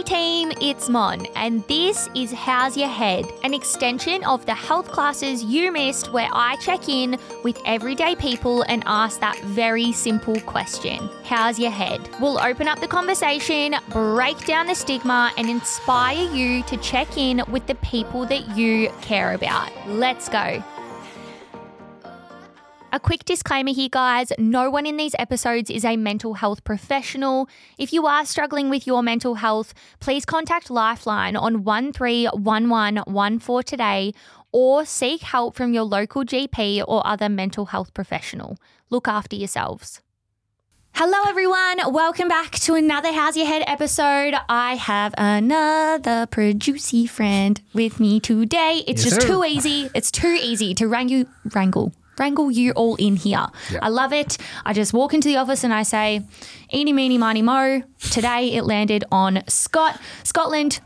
Hey team, it's Mon, and this is How's Your Head, an extension of the health classes you missed where I check in with everyday people and ask that very simple question How's your head? We'll open up the conversation, break down the stigma, and inspire you to check in with the people that you care about. Let's go. A quick disclaimer here, guys no one in these episodes is a mental health professional. If you are struggling with your mental health, please contact Lifeline on 131114 today or seek help from your local GP or other mental health professional. Look after yourselves. Hello, everyone. Welcome back to another How's Your Head episode. I have another Producey friend with me today. It's Yes, just sir. too easy. It's too easy to wrangle, wrangle, wrangle you all in here. Yeah. I love it. I just walk into the office and I say, eeny, meeny, miny, mo. Today it landed on Scott, Scotland.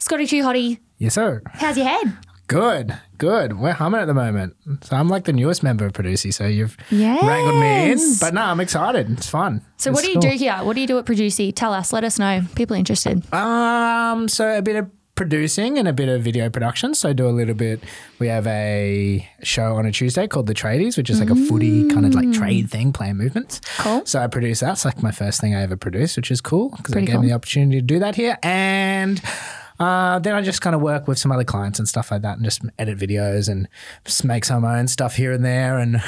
Scotty Too Hottie, Yes, sir. how's your head? Good, good. We're humming at the moment. So I'm like the newest member of Producey. So you've wrangled me in. But no, I'm excited. It's fun. So, It's what do you cool. do here? What do you do at Producey? Tell us. Let us know. People interested. Um, so a bit of producing and a bit of video production. So I do a little bit. We have a show on a Tuesday called The Tradies, which is like a footy kind of like trade thing, playing movements. Mm. Cool. So I produce that. It's like my first thing I ever produced, which is cool because they Pretty gave cool. me the opportunity to do that here. And uh, then I just kind of work with some other clients and stuff like that and just edit videos and just make some of my own stuff here and there and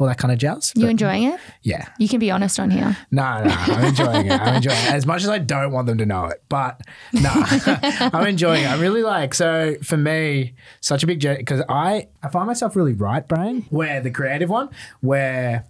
all that kind of jazz. You enjoying it? yeah. You can be honest on here. No, no, I'm enjoying it. I'm enjoying it as much as I don't want them to know it. But no, I'm enjoying it. I really like. So for me, such a big journey because I I find myself really right brain, where the creative one, where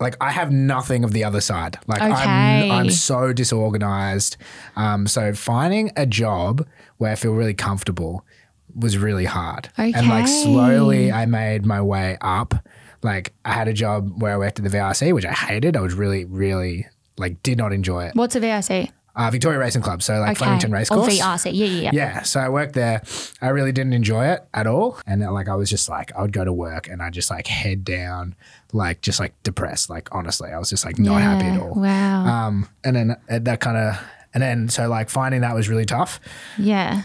like I have nothing of the other side. Like Okay. I'm I'm so disorganized. Um, so finding a job where I feel really comfortable was really hard. Okay. And like slowly I made my way up. Like I had a job where I worked at the VRC, which I hated. I was really, really like did not enjoy it. What's a VRC? Uh, Victoria Racing Club, so like Okay. Flemington Racecourse. VRC. Yeah, yeah, yeah. Yeah, so I worked there. I really didn't enjoy it at all, and uh, like I was just like I would go to work and I just like head down, like just like depressed. Like honestly, I was just like not happy at all. Wow. Um, and then uh, that kind of, and then so like finding that was really tough. yeah.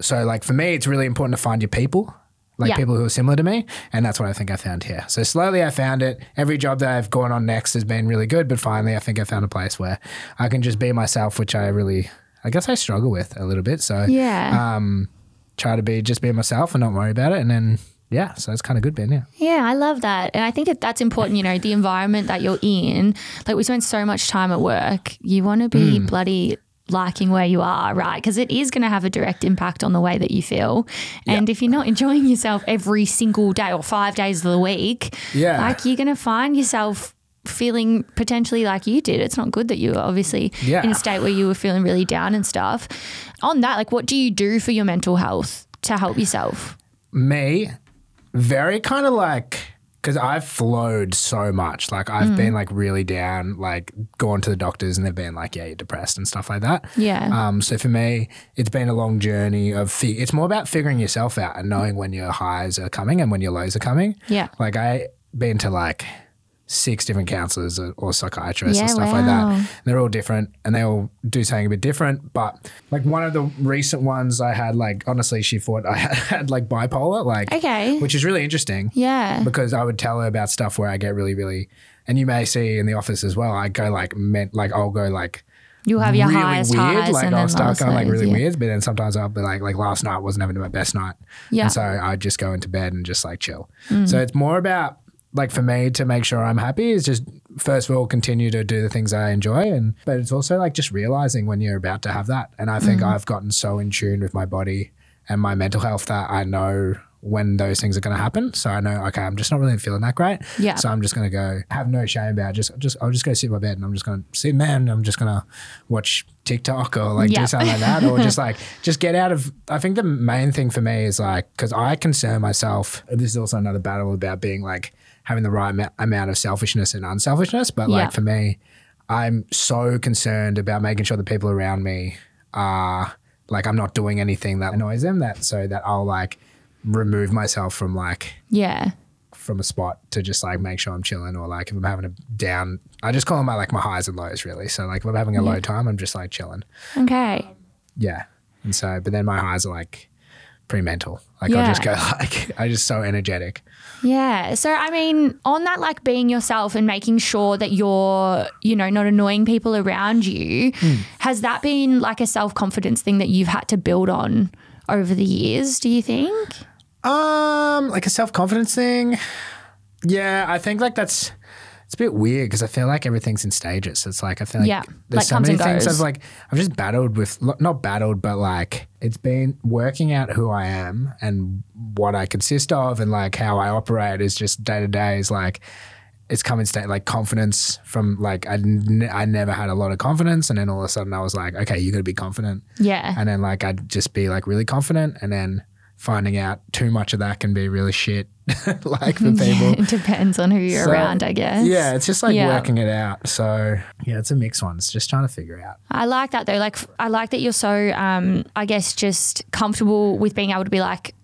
So like for me, it's really important to find your people, like Yeah. people who are similar to me, and that's what I think I found here. So slowly I found it. Every job that I've gone on next has been really good, but finally I think I found a place where I can just be myself, which I really, I guess I struggle with a little bit. So Yeah. um, try to be just be myself and not worry about it, and then yeah, so it's kind of good, Ben. Yeah, Yeah, I love that. And I think that that's important, you know, the environment that you're in. Like we spend so much time at work. You want to be Hmm. bloody liking where you are, right? Because it is going to have a direct impact on the way that you feel. And if you're not enjoying yourself every single day or five days of the week, Yeah. like you're going to find yourself feeling potentially like you did. It's not good that you were obviously Yeah. in a state where you were feeling really down and stuff. On that, like what do you do for your mental health to help yourself? me, very kind of like because I've flowed so much. Like I've Mm. been like really down, like gone to the doctors and they've been like, yeah, you're depressed and stuff like that. Yeah. Um, so for me, it's been a long journey of. Fi- it's more about figuring yourself out and knowing when your highs are coming and when your lows are coming. Yeah. Like I been to like six different counselors or, or psychiatrists Yeah, and stuff like wow. that. They're all different and they all do something a bit different. But like one of the recent ones I had, like honestly, she thought I had, had like bipolar, like Okay. which is really interesting Yeah. because I would tell her about stuff where I get really, really, and you may see in the office as well. I go like, meant like I'll go like You'll have your really highest weird, highs like and I'll then start going like really yeah. weird, but then sometimes I'll be like, like last night wasn't having my best night, Yeah. Mm. and so I'd just go into bed and just like chill. So it's more about like for me to make sure I'm happy is just first of all continue to do the things I enjoy, and but it's also like just realizing when you're about to have that, and I think mm. I've gotten so in tune with my body and my mental health that I know when those things are going to happen. So I know, okay, I'm just not really feeling that great. Yeah. So I'm just going to go have no shame about it. Just, just, I'll just go sit in my bed and I'm just going to sit, man. I'm just going to watch TikTok or like Yeah. do something like that or just like, just get out of, I think the main thing for me is like, cause I concern myself. This is also another battle about being like having the right amou- amount of selfishness and unselfishness. But like Yeah. for me, I'm so concerned about making sure the people around me are like, I'm not doing anything that annoys them that so that I'll like, remove myself from like Yeah. from a spot to just like make sure I'm chilling or like if I'm having a down I just call them my like my highs and lows really. So like if I'm having a low time, I'm just like chilling. Okay. yeah. And so, but then my highs are like pre mental. Like I'll just go like I just so energetic. Yeah. So, I mean, on that, like being yourself and making sure that you're, you know, not annoying people around you, Hmm. has that been like a self confidence thing that you've had to build on over the years, do you think? Um, like a self confidence thing. Yeah, I think like that's it's a bit weird because I feel like everything's in stages. It's like I feel like Yeah, there's like so many things. I've like I've just battled with not battled, but like it's been working out who I am and what I consist of and like how I operate is just day to day is like it's come in state like confidence from like I, n- I never had a lot of confidence and then all of a sudden I was like okay you got to be confident Yeah. and then like I'd just be like really confident and then finding out too much of that can be really shit like for people it depends on who you're So, around, I guess. yeah it's just like Yeah. working it out so yeah it's a mixed one it's just trying to figure out I like that though. Like, I like that you're so, um, I guess, just comfortable with being able to be like,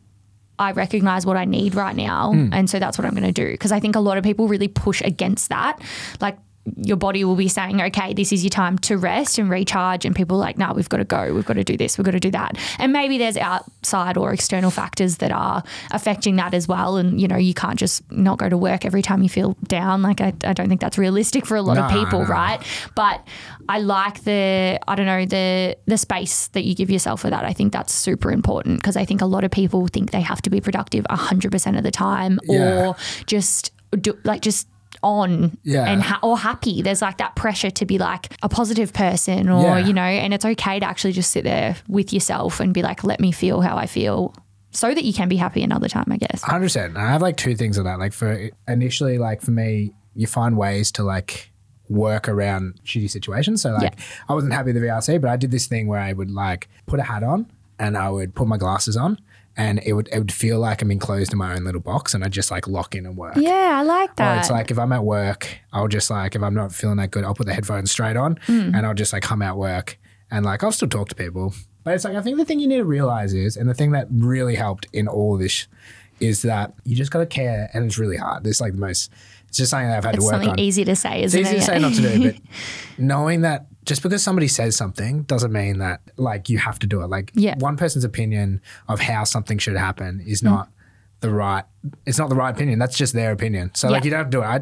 I recognize what I need right now. Hmm. And so that's what I'm going to do. Because I think a lot of people really push against that. Like, your body will be saying, okay, this is your time to rest and recharge. And people are like, no, we've got to go. We've got to do this. We've got to do that. And maybe there's outside or external factors that are affecting that as well. And, you know, you can't just not go to work every time you feel down. Like, I, I don't think that's realistic for a lot of people, right? But I like the, I don't know, the, the space that you give yourself for that. I think that's super important because I think a lot of people think they have to be productive 100% of the time Yeah. or just do, like, just on Yeah. and ha- or happy there's like that pressure to be like a positive person or Yeah. you know and it's okay to actually just sit there with yourself and be like let me feel how i feel so that you can be happy another time i guess 100% i have like two things on that like for initially like for me you find ways to like work around shitty situations so like Yeah. i wasn't happy with the vrc but i did this thing where i would like put a hat on and i would put my glasses on and it would it would feel like i'm enclosed in my own little box and i just like lock in and work yeah i like Or that it's like if I'm at work, I'll just like if I'm not feeling that good, I'll put the headphones straight on Mm. and I'll just like come out work and like I'll still talk to people. But it's like I think the thing you need to realize is, and the thing that really helped in all this is that you just gotta care and it's really hard. It's like the most it's just something that I've had it's to work on. something on. easy to say isn't it's easy it Easy to say not to do, but knowing that just because somebody says something doesn't mean that like you have to do it. Like Yeah. Mm. one person's opinion of how something should happen is not the right. It's not the right opinion. That's just their opinion. So like you don't have to do it. I,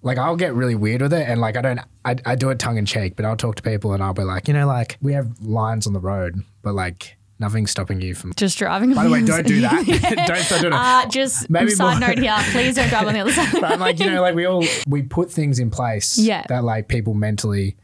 like I'll get really weird with it, and like I don't. I, I do it tongue in cheek, but I'll talk to people and I'll be like, you know, like we have lines on the road, but like nothing's stopping you from. just driving By the way, don't do that. don't start doing it. uh, just Maybe side more- note here please don't drive on the other side but I'm like, you know, like we all we put things in place Yeah. that like people mentally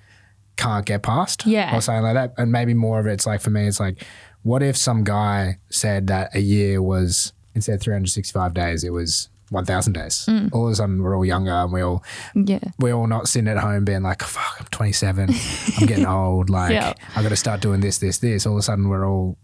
can't get past. Yeah. Or something like that. And maybe more of it's like for me, it's like, what if some guy said that a year was instead of 365 days, it was 1,000 days. Mm. All of a sudden, we're all younger and we all yeah we're all not sitting at home being like, fuck, I'm 27, I'm getting old. Like, Yeah. I got to start doing this, this, this. All of a sudden, we're all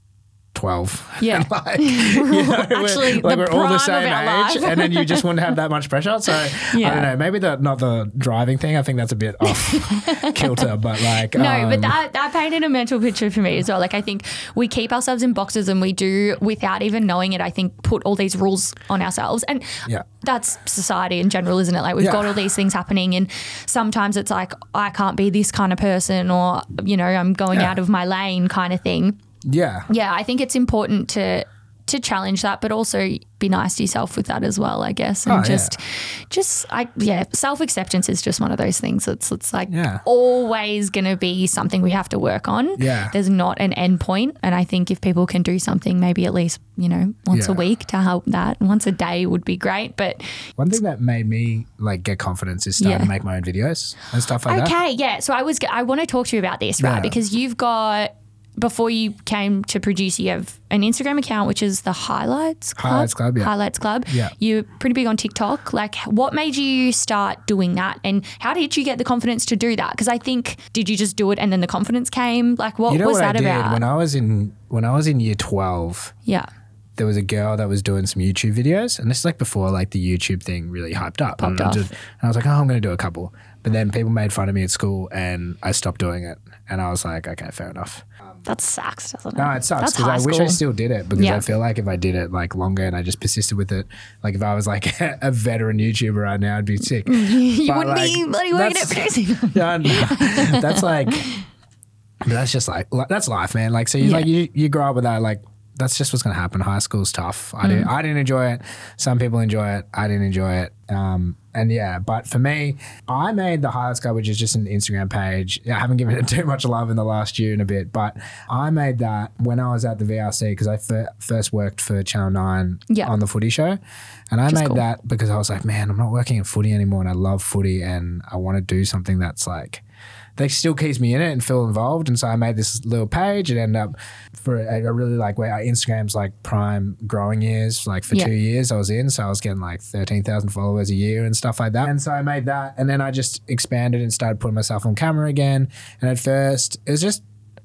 12. Yeah. And, like, you know, actually we're, like the we're all the same age, and then you just wouldn't have that much pressure. So I don't know. Maybe the not the driving thing. I think that's a bit off kilter, but like No, um, but that that painted a mental picture for me as well. Like I think we keep ourselves in boxes and we do without even knowing it. I think put all these rules on ourselves, and Yeah. that's society in general, isn't it? Like we've Yeah. got all these things happening, and sometimes it's like I can't be this kind of person, or you know, I'm going Yeah. out of my lane, kind of thing. Yeah, Yeah, I think it's important to to challenge that, but also be nice to yourself with that as well, I guess. And Oh, yeah. just just I yeah, self acceptance is just one of those things. It's it's like Yeah. always gonna be something we have to work on. Yeah. There's not an end point. And I think if people can do something maybe at least, you know, once a week to help that. Once a day would be great. But One thing that made me like get confidence is starting Yeah. to make my own videos and stuff like that. Okay, yeah. So I was I want to talk to you about this, right? Yeah. Because you've got before you came to produce, you have an Instagram account which is the Highlights Club. Highlights Club, yeah. Highlights Club. Yeah. You're pretty big on TikTok. Like, what made you start doing that, and how did you get the confidence to do that? Because I think did you just do it and then the confidence came? Like, what You know was what that I did about? when I was in when I was in year twelve. yeah. There was a girl that was doing some YouTube videos, and this is like before like the YouTube thing really hyped up. Popped and, I just- and I was like, oh, I'm going to do a couple. But then people made fun of me at school, and I stopped doing it. And I was like, okay, fair enough. That sucks, doesn't it? No, it sucks That's because I wish I school. still did it because Yeah. I feel like if I did it like longer and I just persisted with it, like if I was like a veteran YouTuber right now, I'd be sick. you But, wouldn't be like, bloody working at that's- producing. Yeah, no, that's like But that's just like li- that's life, man. Like so, you Yeah. like you you grow up with that. Like that's just what's gonna happen. High school's tough. I didn't I didn't enjoy it. Some people enjoy it. I didn't enjoy it. Um, and yeah, but for me, I made the Highlights Club, which is just an Instagram page. I haven't given it too much love in the last year and a bit, but I made that when I was at the VRC because I first worked for Channel Nine Yeah. on the Footy Show, and I made cool. that because I was like, man, I'm not working in footy anymore, and I love footy, and I want to do something that's like that still keeps me in it and feel involved. And so I made this little page. and end up for a, a really like where Instagram's like prime growing years. Like for Yeah. two years I was in, so I was getting like thirteen thousand followers a year and stuff like that. And so I made that, and then I just expanded and started putting myself on camera again. And at first it was just.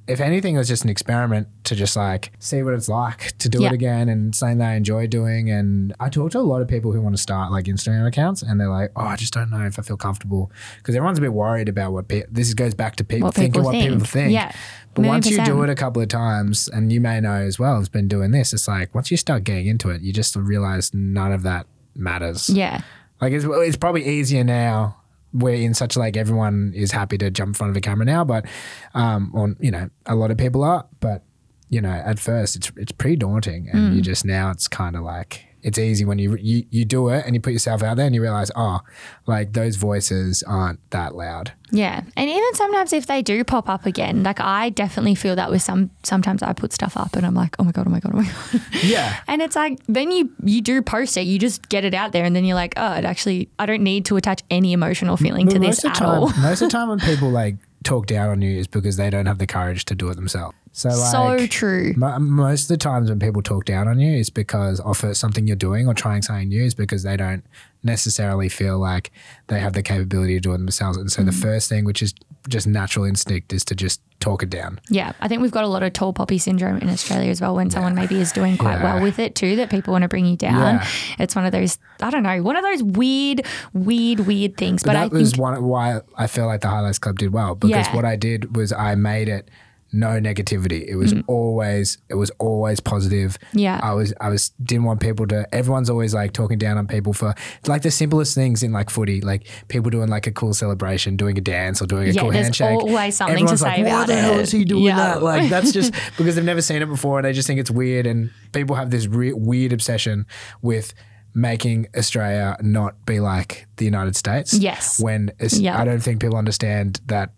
If anything, it was just an experiment to just like see what it's like to do Yeah. it again and something that I enjoy doing. And I talk to a lot of people who want to start like Instagram accounts and they're like, oh, I just don't know if I feel comfortable because everyone's a bit worried about what pe- this goes back to people What thinking people what think. people think. Yeah. But Million once you do it a couple of times, and you may know as well, has been doing this, it's like once you start getting into it, you just realize none of that matters. Yeah. Like it's, it's probably easier now. We're in such like everyone is happy to jump in front of a camera now, but um, on you know a lot of people are, but you know at first it's it's pretty daunting, and Mm. you just now it's kind of like it's easy when you, you you do it and you put yourself out there and you realize oh like those voices aren't that loud. Yeah. And even sometimes if they do pop up again, like I definitely feel that with some sometimes I put stuff up and I'm like, oh my God, oh my God, oh my God. Yeah, And it's like then you you do post it, you just get it out there and then you're like, oh, it actually I don't need to attach any emotional feeling to this at time, all. most of the time when people like talk down on you is because they don't have the courage to do it themselves. So like so true. Mo- Most of the times when people talk down on you is because of something you're doing or trying something new is because they don't necessarily feel like they have the capability to do it themselves. And so Mm. the first thing, which is just natural instinct, is to just talk it down. Yeah, I think we've got a lot of tall poppy syndrome in Australia as well. When someone maybe is doing quite Yeah. well with it too, that people want to bring you down. Yeah. It's one of those I don't know, one of those weird, weird, weird things. But, But, I that was think one why I feel like the Highlights Club did well because Yeah. what I did was I made it no negativity. It was always it was always positive. Mm. Yeah. I was I was didn't want people to everyone's always like talking down on people for like the simplest things in like footy, like people doing like a cool celebration, doing a dance or doing a Yeah, cool there's handshake. always something to Everyone's say like, about What the hell it." is he doing Yeah. that? Like that's just because they've never seen it before and they just think it's weird and people have this re- weird obsession with making Australia not be like the United States Yes. when. I don't think people understand that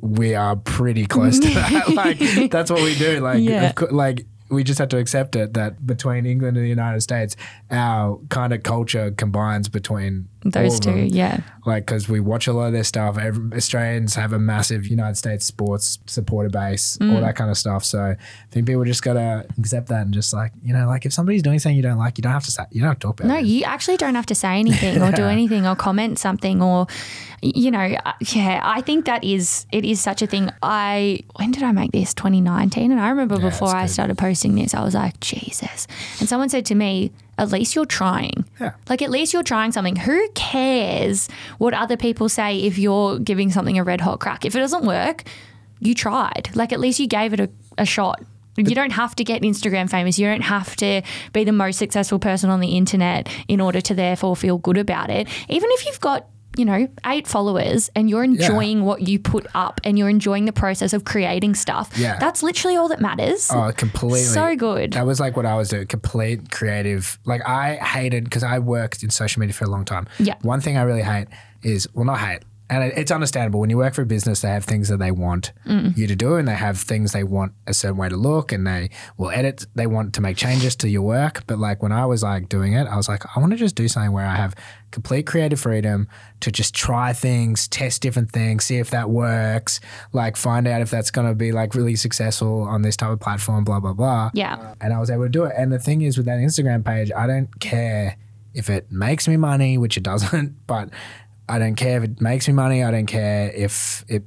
we are pretty close to that. like that's what we do. Like, Yeah. cour- like we just have to accept it that between England and the United States, our kind of culture combines between those two, them. yeah. Like, because we watch a lot of their stuff. Every, Australians have a massive United States sports supporter base, Mm. all that kind of stuff. So I think people just gotta accept that and just like you know, like if somebody's doing something you don't like, you don't have to say, you don't have to talk about it. No, it. you actually don't have to say anything or do anything or comment something or, you know, uh, yeah, I think that is, it is such a thing. I, when did I make this? 2019. And I remember before I started posting this, I was like, Jesus. And someone said to me, at least you're trying. Yeah. Like, at least you're trying something. Who cares what other people say if you're giving something a red hot crack? If it doesn't work, you tried. Like, at least you gave it a, a shot. You don't have to get Instagram famous. You don't have to be the most successful person on the internet in order to therefore feel good about it. Even if you've got, you know, eight followers and you're enjoying what you put up and you're enjoying the process of creating stuff, Yeah. that's literally all that matters. Oh, completely. So good. That was like what I was doing, complete creative. Like I hated because I worked in social media for a long time. Yeah. One thing I really hate is well, not hate, and it's understandable when you work for a business, they have things that they want mm. you to do, and they have things they want a certain way to look, and they will edit. They want to make changes to your work. But like when I was like doing it, I was like, I want to just do something where I have complete creative freedom to just try things, test different things, see if that works, like find out if that's going to be like really successful on this type of platform, blah blah blah yeah. and I was able to do it. And the thing is, with that Instagram page, I don't care if it makes me money, which it doesn't, but I don't care if it makes me money. I don't care if it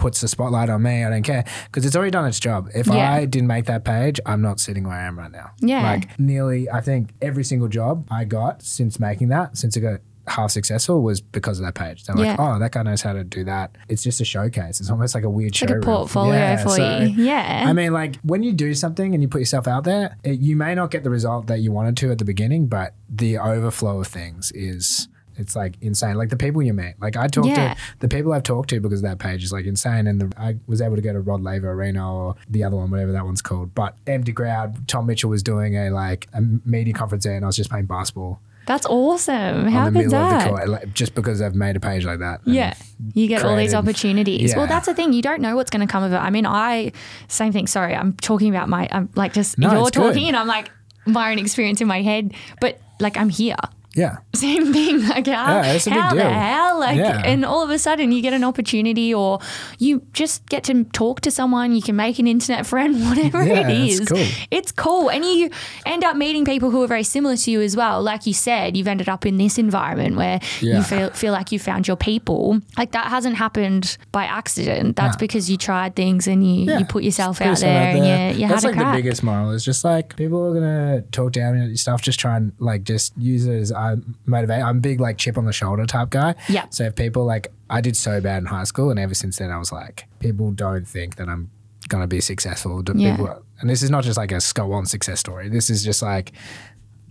puts the spotlight on me. I don't care because it's already done its job. If Yeah. I didn't make that page, I'm not sitting where I am right now. Yeah. Like nearly, I think every single job I got since making that, since it got half successful was because of that page. They're like, Yeah. oh, that guy knows how to do that. It's just a showcase. It's almost like a weird Like a portfolio Yeah, for so- you. Yeah. I mean, like when you do something and you put yourself out there, it, you may not get the result that you wanted to at the beginning, but the overflow of things is it's like insane. Like the people you meet. Like I talked Yeah. to the people I've talked to because that page is like insane. And the, I was able to go to Rod Laver Arena or the other one, whatever that one's called. But empty crowd. Tom Mitchell was doing a like a media conference there, and I was just playing basketball That's awesome. How on the good's middle of that? court, like, just because I've made a page like that. Yeah. You get all these created- opportunities. Well, that's the thing. You don't know what's going to come of it. I mean, I, same thing. Sorry, I'm talking about my, I'm like just, No, you're it's good. talking and I'm like, my own experience in my head. But like, I'm here. Yeah. Same thing. Like, how, Yeah, it's a big how the hell? Like, Yeah. and all of a sudden you get an opportunity or you just get to talk to someone, you can make an internet friend, whatever Yeah, it it's cool. It's cool. And you end up meeting people who are very similar to you as well. Like you said, you've ended up in this environment where you feel, feel like you found your people. Like that hasn't happened by accident. That's No. because you tried things and you, you put yourself Put out there, and you, you That's had like a crack. the biggest moral is just like people are gonna talk down at your stuff. Just try and like just use it as uh, motivate. I'm big like chip on the shoulder type guy. Yeah. So if people like I did so bad in high school, and ever since then I was like, people don't think that I'm gonna be successful. Yeah. People, and this is not just like a go on success story. This is just like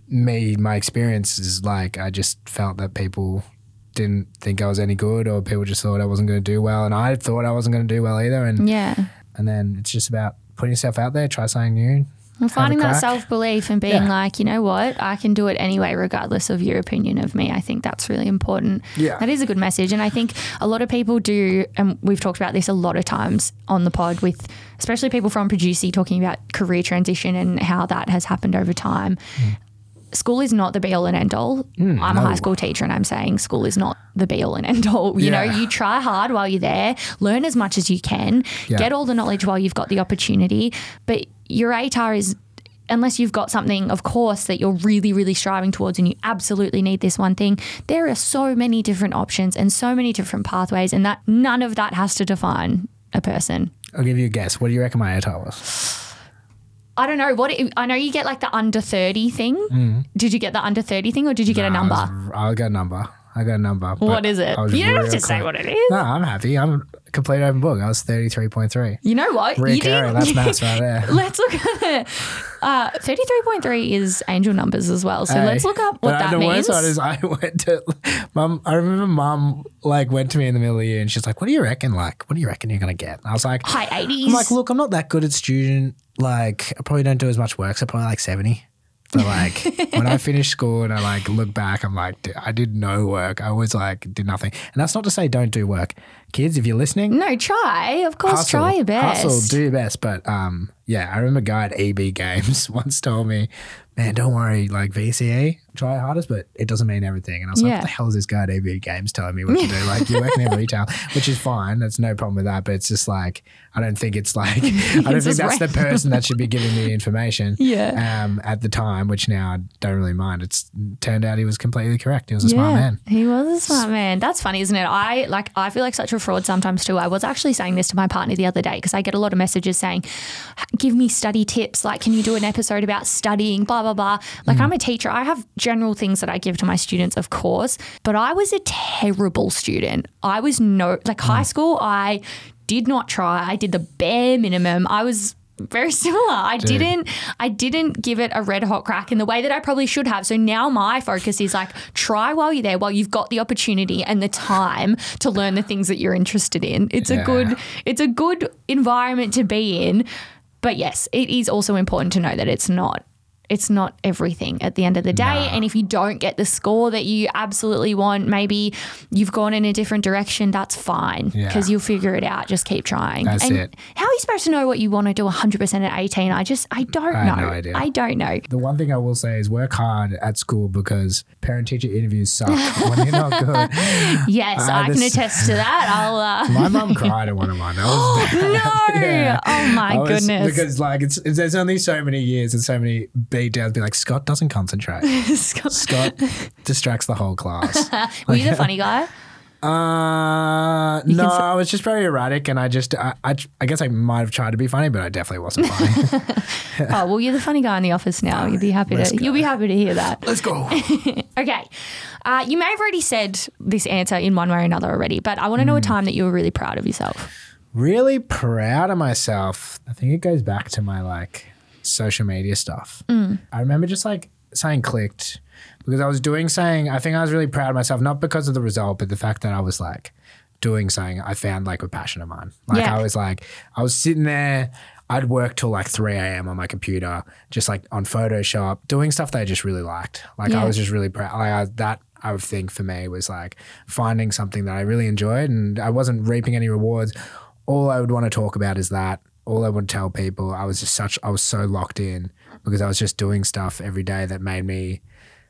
me. My experience is like I just felt that people didn't think I was any good, or people just thought I wasn't going to do well, and I thought I wasn't going to do well either. And yeah. and then it's just about putting yourself out there, try something new. Well, finding that self belief and being Yeah. like, you know what, I can do it anyway, regardless of your opinion of me. I think that's really important. Yeah. That is a good message. And I think a lot of people do, and we've talked about this a lot of times on the pod with especially people from Producey talking about career transition and how that has happened over time. School is not the be all and end all. I'm a Hmm. high school teacher and I'm saying school is not the be all and end all. You know, you try hard while you're there, learn as much as you can, Yeah. get all the knowledge while you've got the opportunity. But your ATAR is, unless you've got something, of course, that you're really, really striving towards and you absolutely need this one thing, there are so many different options and so many different pathways, and that none of that has to define a person. I'll give you a guess. What do you reckon my ATAR was? I don't know what I know. You get like the under thirty thing. Mm. Did you get the under thirty thing, or did you get a number? I, was, I got a number. I got a number. What is it? You don't have to say what it is. No, I'm happy. I'm complete open book. I was 33.3. You know what? you Reoccurring. That's maths right there. Let's look at it. Uh, 33.3 is angel numbers as well. So Hey, let's look up what that the means. worst part is I went to mum. I remember mum like went to me in the middle of the year and she's like, "What do you reckon? Like, what do you reckon you're gonna get?" And I was like, High 80s. I'm like, look, I'm not that good at student. Like, I probably don't do as much work. So probably like 70. But like, when I finished school and I like look back, I'm like, I did no work. I was like, did nothing. And that's not to say don't do work, kids. If you're listening, no, try. Of course, hustle, try your best. Hustle, do your best. But um, yeah, I remember a guy at EB Games once told me, man, don't worry, like VCE, try hardest, but it doesn't mean everything. And I was like, Yeah. what the hell is this guy at EB Games telling me what to do? Like, you're working in retail, which is fine. That's no problem with that. But it's just like, I don't think it's like, I don't think that's the person that should be giving me information. Yeah. Um, at the time, which now I don't really mind. It's turned out he was completely correct. He was a smart man. He was a smart man. That's funny, isn't it? I like I feel like such a fraud sometimes too. I was actually saying this to my partner the other day because I get a lot of messages saying, "Give me study tips. Like, can you do an episode about studying? Blah blah blah." Like, I'm a teacher. I have general things that I give to my students, of course, but I was a terrible student. I was no like high hmm. school. I did not try. I did the bare minimum. I was very similar. I didn't I didn't give it a red hot crack in the way that I probably should have. So now my focus is like try while you're there, while you've got the opportunity and the time to learn the things that you're interested in. It's a good it's a good environment to be in. But yes, it is also important to know that it's not it's not everything at the end of the day. And if you don't get the score that you absolutely want, maybe you've gone in a different direction, that's fine Yeah. because you'll figure it out. Just keep trying. That's and it. How are you supposed to know what you want to do 100% at 18? I just, I don't I know. have no idea. I don't know. The one thing I will say is work hard at school because parent teacher interviews suck when you're not good. Yes, I I can attest to that. I'll, uh, My mum cried at one of mine. That was bad. no. Yeah. Oh my was- goodness. Because like it's, it's there's only so many years and so many beat downs. Be like Scott doesn't concentrate. Scott distracts the whole class. Were you the funny guy? Uh, no, say- I was just very erratic, and I just I, I I guess I might have tried to be funny, but I definitely wasn't funny. Oh, well, you're the funny guy in the office now. You'd be happy to, you'll be happy to hear that. Let's go. Okay. Uh, you may have already said this answer in one way or another already, but I want to know a Hmm. time that you were really proud of yourself. really proud of myself. I think it goes back to my like social media stuff. Mm. I remember just like something clicked because I was doing something. I think I was really proud of myself, not because of the result, but the fact that I was like doing something I found like a passion of mine. Like Yeah. I was like, I was sitting there. I'd work till like 3 a.m. on my computer, just like on Photoshop, doing stuff that I just really liked. Like Yeah. I was just really proud. Like I, that I would think for me was like finding something that I really enjoyed and I wasn't reaping any rewards. All I would want to talk about is that. All I would tell people, I was just such, I was so locked in because I was just doing stuff every day that made me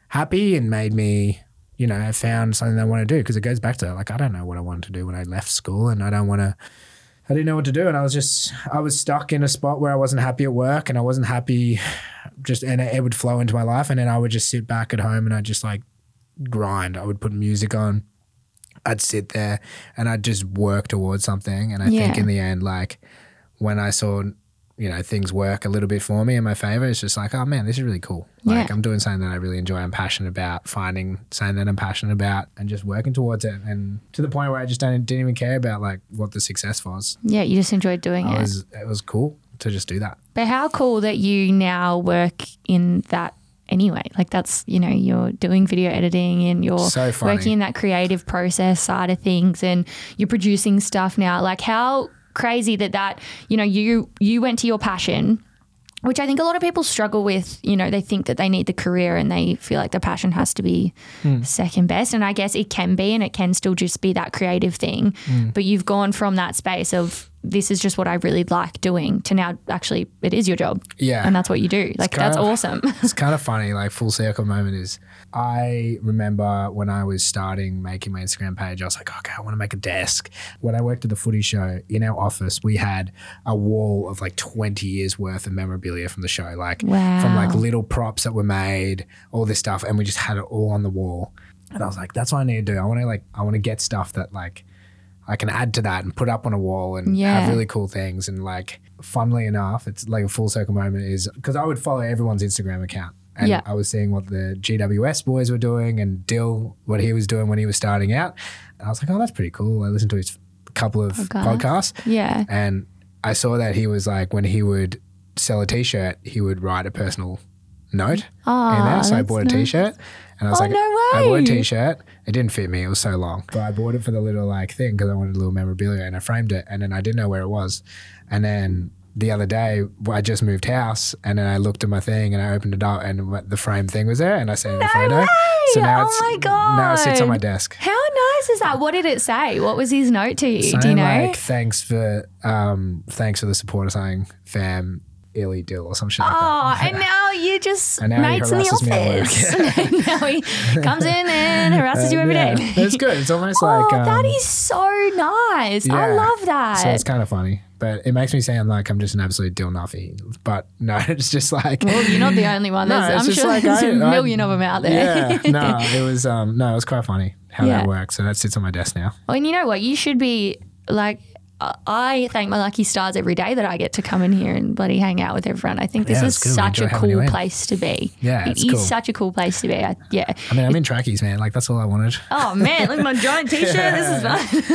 happy and made me, you know, I found something I want to do because it goes back to like, I don't know what I wanted to do when I left school and I don't want to, I didn't know what to do. And I was just, I was stuck in a spot where I wasn't happy at work and I wasn't happy just, and it, it would flow into my life. And then I would just sit back at home and I'd just like grind. I would put music on. I'd sit there and I'd just work towards something. And I think in the end, like when I saw, you know, things work a little bit for me in my favor, it's just like, oh man, this is really cool. Like Yeah. I'm doing something that I really enjoy. I'm passionate about finding something that I'm passionate about and just working towards it. And to the point where I just don't, didn't even care about like what the success was. Yeah, you just enjoyed doing I it. was, it was cool to just do that. But how cool that you now work in that anyway. Like that's, you know, you're doing video editing and you're So working in that creative process side of things and you're producing stuff now. Like how crazy that that, you know, you you went to your passion which I think a lot of people struggle with. You know, they think that they need the career and they feel like the passion has to be Hmm. second best. And I guess it can be, and it can still just be that creative thing. Hmm. But you've gone from that space of this is just what I really like doing to now actually it is your job. Yeah. And that's what you do. Like, that's of- awesome. it's kind of funny, like full circle moment is I remember when I was starting making my Instagram page, I was like, okay, I want to make a desk. When I worked at the footy show in our office, we had a wall of like 20 years worth of memorabilia from the show, like from like little props that were made, all this stuff. And we just had it all on the wall. And I was like, that's what I need to do. I want to like, I want to get stuff that like, I can add to that and put up on a wall and Yeah. have really cool things. And like, funnily enough, it's like a full circle moment is because I would follow everyone's Instagram account. And Yeah. I was seeing what the GWS boys were doing and Dill, what he was doing when he was starting out. And I was like, oh, that's pretty cool. I listened to his couple of Podcast. podcasts yeah. and I saw that he was like, when he would sell a t shirt, he would write a personal note Oh, in there. So I bought a nice. t-shirt, and I was Oh, like, no I bought a t-shirt. It didn't fit me. It was so long, but I bought it for the little like thing because I wanted a little memorabilia, and I framed it, and then I didn't know where it was, and then. The other day, I just moved house, and then I looked at my thing, and I opened it up, and the frame thing was there, and I sent it a photo. way! So now Oh it's my now it sits on my desk. How nice is that? What did it say? What was his note to you? Do you know? like thanks for um thanks for the support or something, fam, illy dill or some shit like that. Oh, that. and now you just And now mates in the harasses me at work. office. now he comes in and harasses you every day. Uh, Yeah, it's good. It's almost Oh, like um, that is so nice. I love that. So it's kind of funny, but it makes me sound like I'm just an absolute dill nuffy. But no, it's just like well, you're not the only one. No, There's, I'm sure like there's I- a I- million of them out there. yeah, no, it was um no, it was quite funny how Yeah. that works. So that sits on my desk now. Well, and you know what? You should be like. I- thank my lucky stars every day that I get to come in here and bloody hang out with everyone. I think this Yeah, is. We such a enjoy having you cool place to be. Yeah, it is cool. such a cool place to be. I, yeah. I mean, I'm in trackies, man. Like that's all I wanted. Oh man, look at my giant t-shirt. This is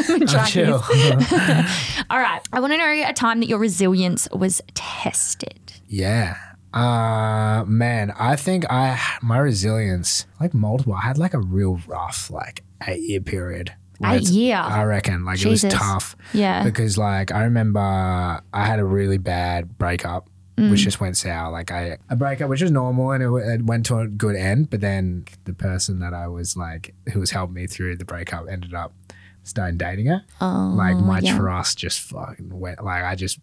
fun. Trackies. chill. All right. I want to know a time that your resilience was tested. Yeah. Uh man, I think I my resilience like multiple. I had like a real rough like eight year period. It's- year? I reckon like Jesus. it was tough. Yeah. Because like I remember I had a really bad breakup. Mm. Which just went sour. Like I a breakup, which was normal, and it, it went to a good end. But then the person that I was like, who was helping me through the breakup, ended up starting dating her. Oh, like my yeah. trust just fucking went. Like I just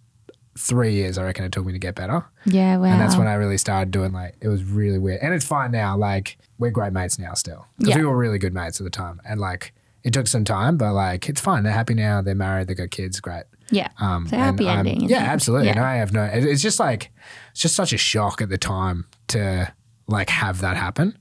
three years, I reckon it took me to get better. Yeah, wow. And that's when I really started doing like it was really weird. And it's fine now. Like we're great mates now still. Because Yeah. we were really good mates at the time. And like it took some time, but like it's fine. They're happy now. They're married. They got kids. Great. yeah. Um, So happy and, um, ending, yeah, absolutely. Yeah. And I have no. It's just like it's just such a shock at the time to like have that happen.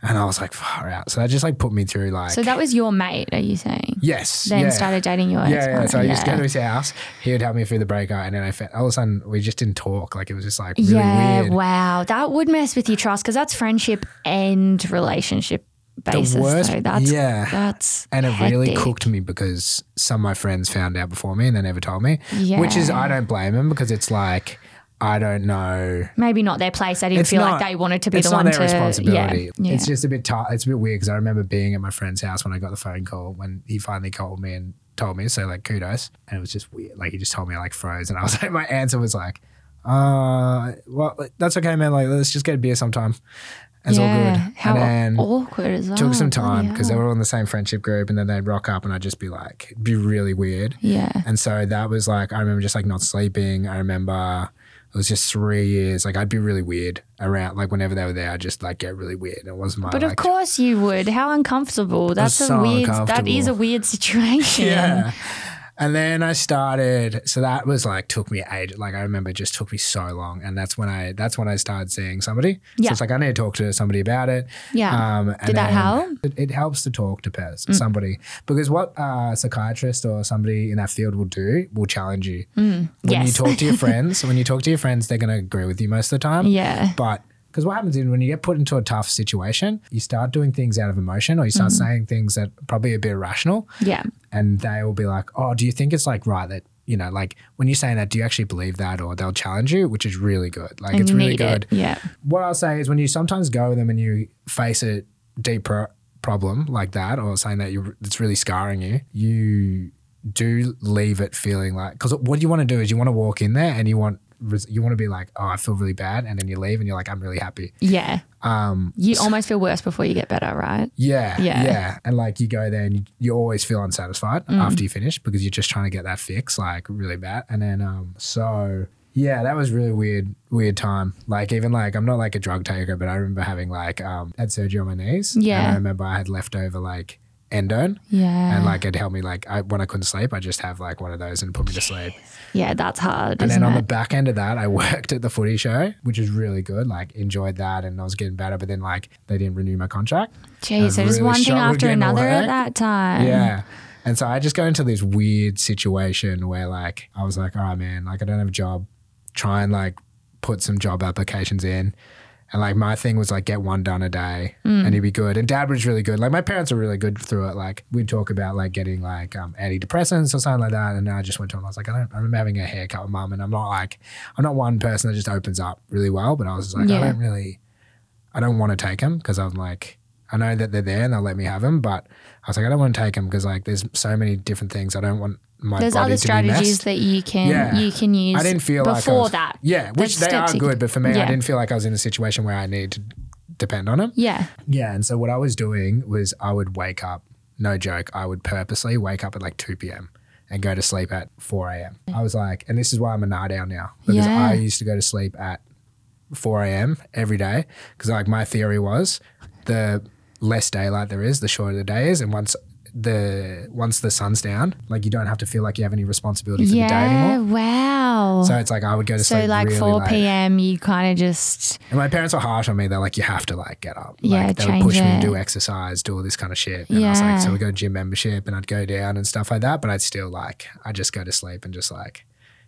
And I was like, far out. So that just like put me through like. Mm. So that was your mate, are you saying? yes. Then yeah. started dating your Yeah, ex yeah. So I used to go to his house. He would help me through the breakup, and then I felt all of a sudden we just didn't talk. Like it was just like really yeah, weird. wow. That would mess with your trust because that's friendship and relationship basis. worst- though. That's yeah. That's And it really cooked me because some of my friends found out before me and they never told me. Yeah. Which is I don't blame them because it's like I don't know. Maybe not their place. They didn't It's feel not- like they wanted to be it's the not one their to. responsibility. Yeah, yeah. It's just a bit tight. It's a bit weird because I remember being at my friend's house when I got the phone call when he finally called me and told me. So like kudos, and it was just weird. Like he just told me I like froze, and I was like, my answer was like, uh, well, that's okay, man. Like let's just get a beer sometime. It's all good. How and awkward as well. took some time because they were all in the same friendship group, and then they'd rock up, and I'd just be like, it'd be really weird. Yeah. And so that was like, I remember just like not sleeping. I remember it was just three years. Like I'd be really weird around, like whenever they were there, I'd just like get really weird. It wasn't my But like, of course you would. How uncomfortable. That's a so weird. That is a weird situation. Yeah. And then I started, so that was like took me age. Like I remember, it just took me so long, and that's when I that's when I started seeing somebody. Yeah. So it's like I need to talk to somebody about it. Yeah. Um, and Did that help? Mm. It, it helps to talk to pers- somebody because what a psychiatrist or somebody in that field will do will challenge you. When you talk to your friends, when you talk to your friends, they're going to agree with you most of the time. Yeah. But because what happens is when you get put into a tough situation, you start doing things out of emotion or you start saying things that probably a bit irrational Yeah. and they will be like, "Oh, do you think it's like right that you know, like when you're saying that, do you actually believe that?" Or they'll challenge you, which is really good. Like And it's really good. it. Yeah. What I'll say is when you sometimes go with them and you face a deep pro- problem like that, or saying that you that's really scarring you, you do leave it feeling like because what you want to do is you want to walk in there and you want you want to be like, "Oh, I feel really bad," and then you leave and you're like, "I'm really happy." Yeah. Um, You almost feel worse before you get better, right? yeah, Yeah. yeah, And like you go there and you, you always feel unsatisfied Mm. after you finish because you're just trying to get that fix like really bad. And then um so yeah, that was really weird, weird time. Like even like I'm not like a drug taker, but I remember having like um had surgery on my knees. Yeah. And I remember I had leftover like endone Yeah. and like it helped me like I, when I couldn't sleep, I just have like one of those and put me to sleep. yeah, that's hard. And then on it? the back end of that, I worked at the footy show, which was really good. Like enjoyed that, and I was getting better. But then like they didn't renew my contract. Jeez, so I just really one thing after another at that time. Yeah. And so I just go into this weird situation where like I was like, all right, man, like I don't have a job. Try and like put some job applications in. And like my thing was like get one done a day Mm. and he'd be good. And dad was really good. Like my parents were really good through it. Like we'd talk about like getting like um, antidepressants or something like that. And I just went to him. I was like, I don't I remember having a haircut with mum and I'm not like I'm not one person that just opens up really well, but I was just like, I don't really I don't want to take them because I'm like, I know that they're there and they'll let me have them, but I was like, I don't want to take them because like there's so many different things. I don't want my There's body other to be strategies messed. that you can Yeah. you can use. I didn't feel like before was- that. Yeah, which they are good, but for me, Yeah. I didn't feel like I was in a situation where I needed to depend on them. Yeah. Yeah, and so what I was doing was I would wake up, no joke, I would purposely wake up at like 2 p.m. and go to sleep at 4 a.m. I was like, and this is why I'm a night owl now because Yeah. I used to go to sleep at 4 a.m. every day because like my theory was the less daylight there is, the shorter the day is, and once the once the sun's down, like you don't have to feel like you have any responsibility for the day Yeah. anymore. Wow. So it's like I would go to sleep. So like really 4 late. p.m. you kind of just And my parents were harsh on me. They're like, you have to like get up. Yeah, like, they would push me to do exercise, do all this kind of shit. And I was like, Yeah. so we go to gym membership and I'd go down and stuff like that. But I'd still like, I'd just go to sleep and just like,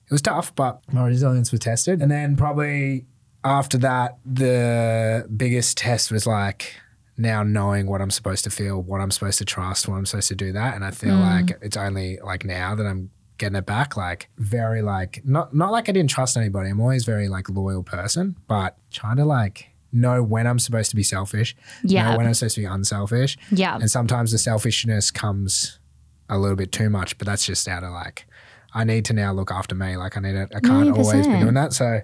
it was tough, but my resilience was tested. And then probably after that, the biggest test was like now knowing what I'm supposed to feel, what I'm supposed to trust, what I'm supposed to do that. And I feel mm. like it's only like now that I'm getting it back, like very like not not like I didn't trust anybody. I'm always very like loyal person, but trying to like know when I'm supposed to be selfish, Yeah. know when I'm supposed to be unselfish. yeah. And sometimes the selfishness comes a little bit too much, but that's just out of like, I need to now look after me. Like I need to, I can't always be doing that. So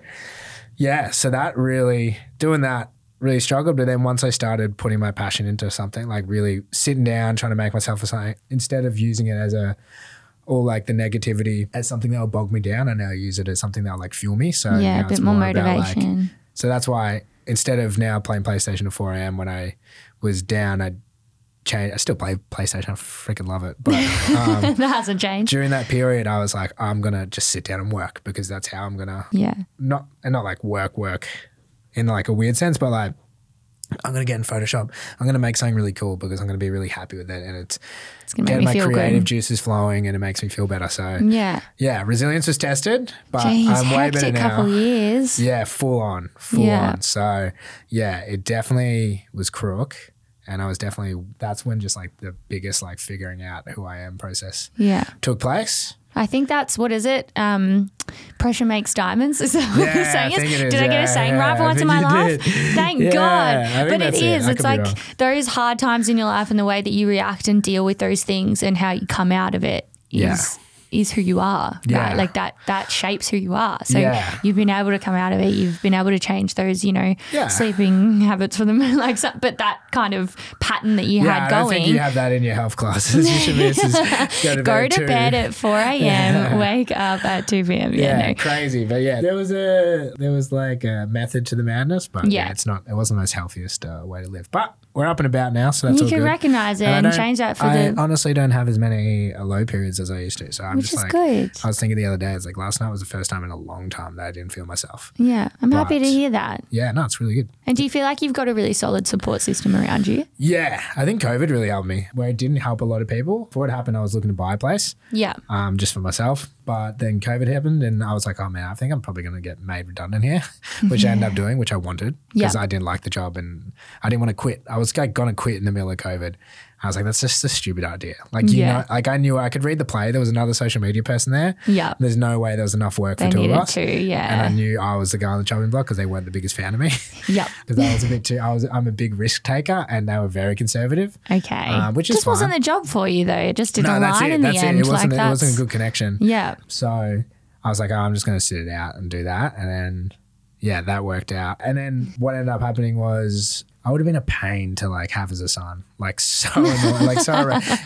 yeah, so that really, doing that really struggled. But then once I started putting my passion into something, like really sitting down, trying to make myself a something, instead of using it as a, or like the negativity as something that will bog me down, I now use it as something that will like fuel me. So yeah, a bit more like, motivation. so that's why instead of now playing PlayStation at 4 a.m. when I was down, I'd change. I still play PlayStation. I freaking love it. But um, that hasn't changed. during that period, I was like, I'm gonna just sit down and work because that's how I'm gonna Yeah. not and not like work work in like a weird sense, but like. I'm gonna get in Photoshop. I'm gonna make something really cool because I'm gonna be really happy with it, and it's It's going to getting make me my creative good. juices flowing, and it makes me feel better. So Yeah. yeah, resilience was tested, but Jeez, I'm way better now. couple years. Yeah, full on, full Yeah. on. So yeah, it definitely was crook, and I was definitely that's when just like the biggest like figuring out who I am process Yeah. took place. I think that's what is it? Um, pressure makes diamonds. Is that what Yeah, the saying is? it is. Did I get Yeah, a saying yeah, right for once in my life? did. Thank Yeah, God. But it. is. I It's like those hard times in your life and the way that you react and deal with those things and how you come out of it is Yeah. Is who you are. Yeah. Right? Like that that shapes who you are. So Yeah. you've been able to come out of it. You've been able to change those, you know, Yeah. sleeping habits for them. like but that kind of pattern that you Yeah, had I going. think you have that in your health classes. You should is go to Go bed, to bed at 4 a.m., wake up at 2 p.m. Yeah, no. crazy, but yeah, there was a there was like a method to the madness, but yeah, Yeah. it's not. It wasn't the most healthiest uh, way to live. But we're up and about now, so that's You all can good. recognize it I and change that for I the. honestly don't have as many low periods as I used to, so I'm Which just is like. good. I was thinking the other day, it's like last night was the first time in a long time that I didn't feel myself. Yeah, I'm happy to But- hear that. Yeah, no, it's really good. And do you feel like you've got a really solid support system around you? Yeah, I think COVID really helped me. Where it didn't help a lot of people. Before it happened, I was looking to buy a place. Yeah. um, just for myself. But then COVID happened, and I was like, oh man, I think I'm probably going to get made redundant here, which I ended up doing, which I wanted because Yeah. I didn't like the job and I didn't want to quit. I was like, going to quit in the middle of COVID. I was like, that's just a stupid idea. Like, you Yeah. know, like I knew I could read the play. There was another social media person there. Yeah. There's no way there was enough work They for two of us. to. And I knew I was the guy on the chopping block because they weren't the biggest fan of me. Yep. Because I was a bit too, I was, I'm a big risk taker and they were very conservative. Okay. Um, which is just wasn't the job for you though. It just didn't no, align it. in That's the it. end. It wasn't, like it wasn't a good connection. Yeah. So I was like, oh, I'm just going to sit it out and do that. And then, yeah, that worked out. And then what ended up happening was I would have been a pain to like have as a son. Like so annoying, like so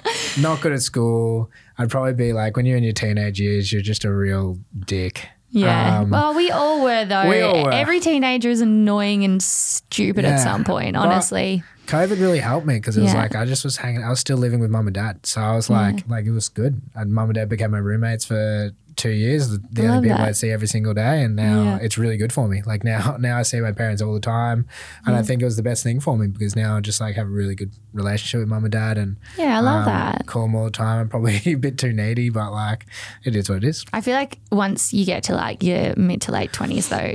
not good at school. I'd probably be like when you're in your teenage years, you're just a real dick. Yeah. Um, well, we all were though. we all were. Every teenager is annoying and stupid Yeah. at some point. But- Honestly. COVID really helped me because it was Yeah. like I just was hanging. I was still living with mum and dad, so I was like, like it was good. And mum and dad became my roommates for two years. The, the only people that. I'd see every single day, and now Yeah. it's really good for me. Like now, now I see my parents all the time, and I think it was the best thing for me because now I just like have a really good relationship with mum and dad, and Yeah, I love um, that. Call them all the time. I'm probably a bit too needy, but like it is what it is. I feel like once you get to like your mid to late twenties though,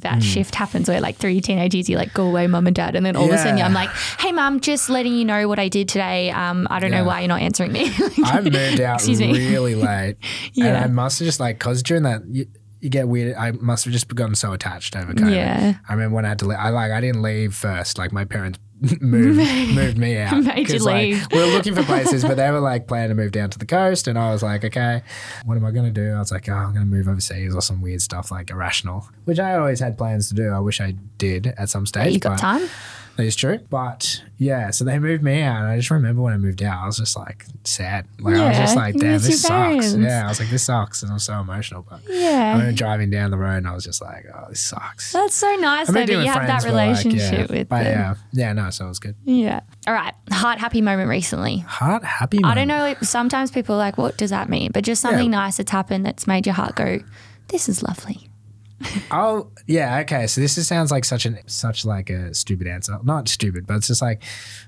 that shift happens where like three teenagers, you like go away mum and dad and then all of a sudden I'm like, Hey mum, just letting you know what I did today. Um, I don't know why you're not answering me. I moved out really late, and Yeah. I must have just like because during that you, you get weird. I must have just gotten so attached over COVID. Yeah. I remember when I had to leave. I like I didn't leave first. Like my parents moved moved me out. Made you like, leave. we were looking for places, but they were like planning to move down to the coast, and I was like, okay, what am I gonna do? I was like, oh, I'm gonna move overseas or some weird stuff like irrational, which I always had plans to do. I wish I did at some stage. you got but- time? That is true. But yeah, so they moved me out. And I just remember when I moved out, I was just like sad. Like I was just like, damn, this sucks. parents. Yeah, I was like, this sucks. And I was so emotional. But yeah, I Yeah. remember driving down the road and I was just like, oh, this sucks. That's so nice I though that you have that for, like, relationship yeah. with But them. yeah, yeah, no, so it was good. Yeah. All right. Heart happy moment recently. Heart happy. I don't moment. know. Sometimes people are like, what does that mean? But just something Yeah. nice that's happened that's made your heart go, this is lovely. Oh yeah, okay. So this is, sounds like such an such like a stupid answer. Not stupid, but it's just like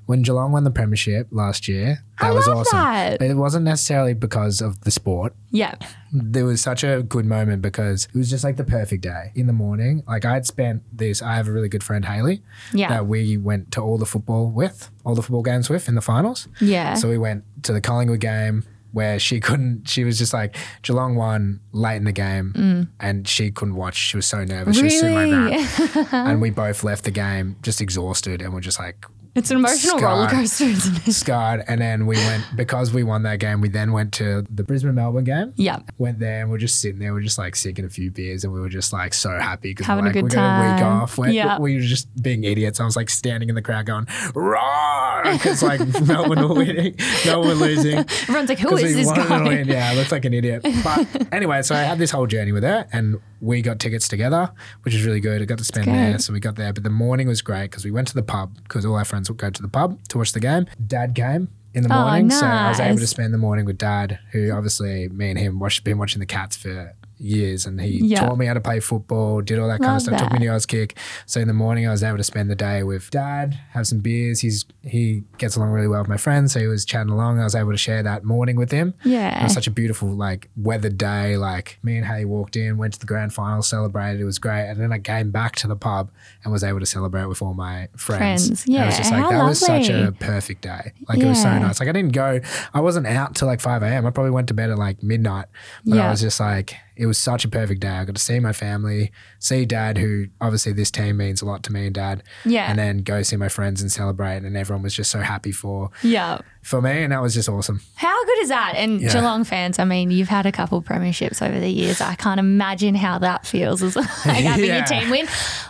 when Geelong won the premiership last year. That I was love awesome. that. But it wasn't necessarily because of the sport. Yeah. there was such a good moment because it was just like the perfect day in the morning. Like I had spent this. I have a really good friend Haley Yeah. that we went to all the football with, all the football games with in the finals. Yeah. So we went to the Collingwood game where she couldn't. She was just like Geelong won late in the game, and she couldn't watch. She was so nervous. She was sitting like Mm. really? that, and we both left the game just exhausted, and we're just like it's an emotional Sky. roller coaster, isn't it? scarred. And then we went because we won that game. We then went to the Brisbane Melbourne game Yeah. went there and we're just sitting there, we're just like sipping a few beers and we were just like so happy because Having we're a like, good we a week off. We're, Yeah. We were just being idiots. I was like standing in the crowd going, roar! Because like Melbourne were winning, Melbourne losing. Everyone's like, who is this guy? Yeah, looks like an idiot. But anyway, so I had this whole journey with her and we got tickets together, which is really good. I got to spend there. So we got there. But the morning was great because we went to the pub because all our friends would go to the pub to watch the game. Dad came in the Oh, morning. So I was able to spend the morning with dad, who obviously me and him watched, been watching the Cats for years, and he Yeah. taught me how to play football, did all that kind of stuff. Took me that. to Auskick. So in the morning, I was able to spend the day with dad, have some beers. He's he gets along really well with my friends, so he was chatting along. I was able to share that morning with him. Yeah. It Yeah. was such a beautiful, like, weather day. Like, me and Hay walked in, went to the grand final, celebrated. It was great. And then I came back to the pub and was able to celebrate with all my friends. Friends, And it was just like, how that was such a perfect day. Like, it was so nice. Like, I didn't go, I wasn't out till like 5 a.m. I probably went to bed at like midnight. But Yeah. I was just like, it was such a perfect day. I got to see my family, see dad, who obviously this team means a lot to me and dad. Yeah. And then go see my friends and celebrate. And everyone was just so happy for Yeah. for me. And that was just awesome. How good is that? And Yeah. Geelong fans, I mean, you've had a couple premierships over the years. I can't imagine how that feels as like having Yeah. your team win.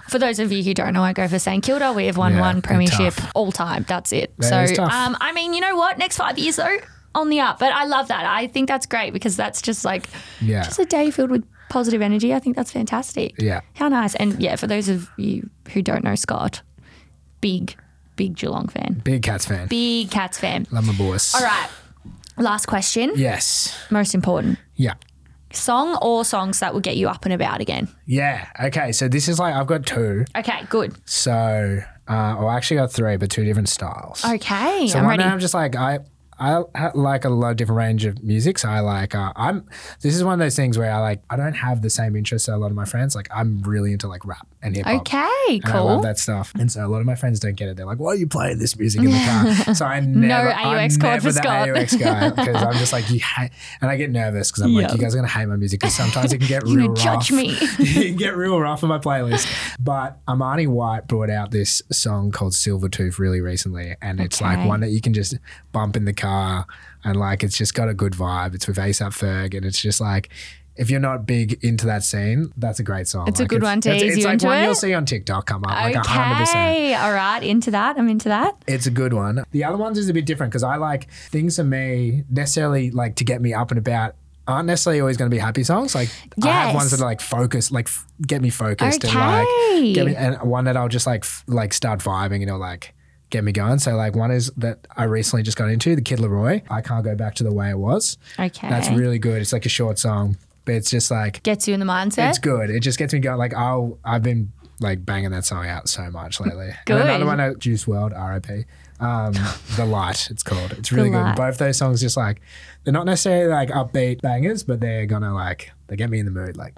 For those of you who don't know, I go for St Kilda. We have won Yeah, one premiership all time. That's it. That so, um, I mean, you know what? Next five years though, on the up. But I love that. I think that's great because that's just like Yeah. just a day filled with positive energy. I think that's fantastic. Yeah. How nice. And yeah, for those of you who don't know Scott, big, big Geelong fan. Big Cats fan. Big Cats fan. Love my boys. All right. Last question. Yes. Most important. Yeah. Song or songs that will get you up and about again? Yeah. Okay. So this is like I've got two. Okay, good. So uh, well, I actually got three, but two different styles. Okay, So I'm one ready. I'm just like I. I ha- like a lot of different range of music. So I like uh, I'm. This is one of those things where I like I don't have the same interests as a lot of my friends. Like I'm really into like rap and hip hop. Okay, And I love cool. that stuff. And so a lot of my friends don't get it. They're like, "Why are you playing this music in the car?" So I never, AUX I'm never for the Scott. AUX guy because I'm just like you hate, and I get nervous because I'm Yeah. like, you guys are gonna hate my music because sometimes it can get real gonna judge me. it can get real rough on my playlist. But Armani White brought out this song called Silvertooth really recently, and it's like one that you can just bump in the car, and like it's just got a good vibe. It's with ASAP Ferg, and it's just like. If you're not big into that scene, that's a great song. It's a good one to it's, ease it's you like into one it. you'll see on TikTok come up, like hundred percent. okay, all right, into that. I'm into that. It's a good one. The other ones is a bit different because I like things for me necessarily like to get me up and about aren't necessarily always going to be happy songs. Like I have ones that are like focus, like f- get me focused and Okay. like get me, and one that I'll just like f- like start vibing, you know, like get me going. So like one is that I recently just got into the Kid LAROI. I can't go back to the way it was. Okay, That's really good. It's like a short song, but it's just like gets you in the mindset. it's good. It just gets me going. Like I'll I've been like banging that song out so much lately. Good. And another one, uh, Juice WRLD, R.I.P. Um, the Light, it's called. It's really good. Both those songs just like they're not necessarily like upbeat bangers, but they're gonna like they get me in the mood. Like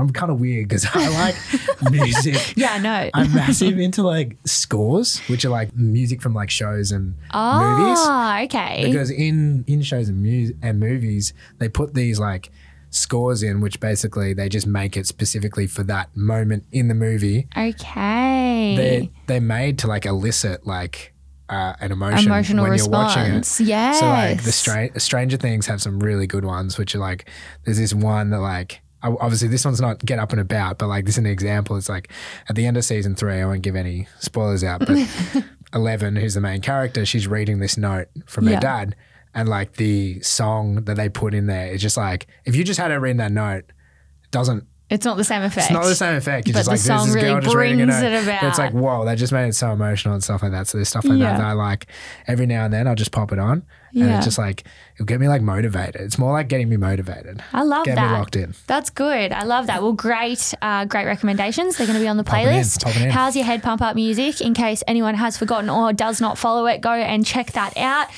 I'm kind of weird because I like music. Yeah, I know. I'm massive into like scores, which are like music from like shows and movies Ah, okay. because in in shows and, mu- and movies they put these like scores in which basically they just make it specifically for that moment in the movie okay. they they're made to like elicit like uh, an emotion Emotional when you're watching it response. Yes. so like the Stra- Stranger Things have some really good ones, which are like there's this one that like obviously this one's not get up and about, but like this is an example. It's like at the end of season three, I won't give any spoilers out, but Eleven, who's the main character, she's reading this note from Yeah. her dad, and like the song that they put in there, it's just like if you just had her read that note, it doesn't It's not the same effect. it's not the same effect. You're But just the like, song this is really girl just reading a brings note. it about. It's like, whoa, that just made it so emotional and stuff like that. So there's stuff like Yeah. that that I like every now and then I'll just pop it on. And Yeah. it's just like, it'll get me like motivated. It's more like getting me motivated. I love Get that. me locked in. That's good. I love that. Well, great, uh, great recommendations. They're going to be on the it in, playlist. pop it in. How's your head pump up music? In case anyone has forgotten or does not follow it, go and check that out.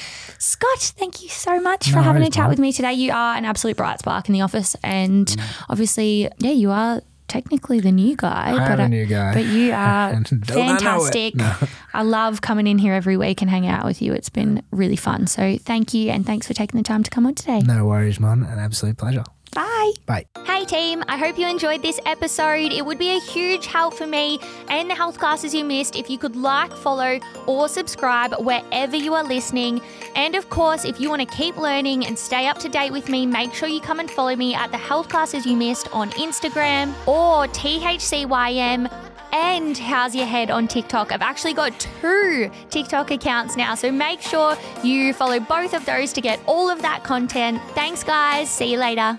Scott, thank you so much for No having a chat with me today. You are an absolute bright spark in the office, and Mm. obviously, yeah, you are technically the new guy. I but a new guy. But you are don't I fantastic. No. I love coming in here every week and hanging out with you. It's been really fun. So thank you, and thanks for taking the time to come on today. No worries, man. An absolute pleasure. Bye. Bye. Hey team, I hope you enjoyed this episode. It would be a huge help for me and the health classes you missed if you could like, follow, or subscribe wherever you are listening. And of course, if you want to keep learning and stay up to date with me, make sure you come and follow me at the health classes you missed on Instagram or THCYM and How's Your Head on TikTok. I've actually got two TikTok accounts now, so make sure you follow both of those to get all of that content. Thanks, guys. See you later.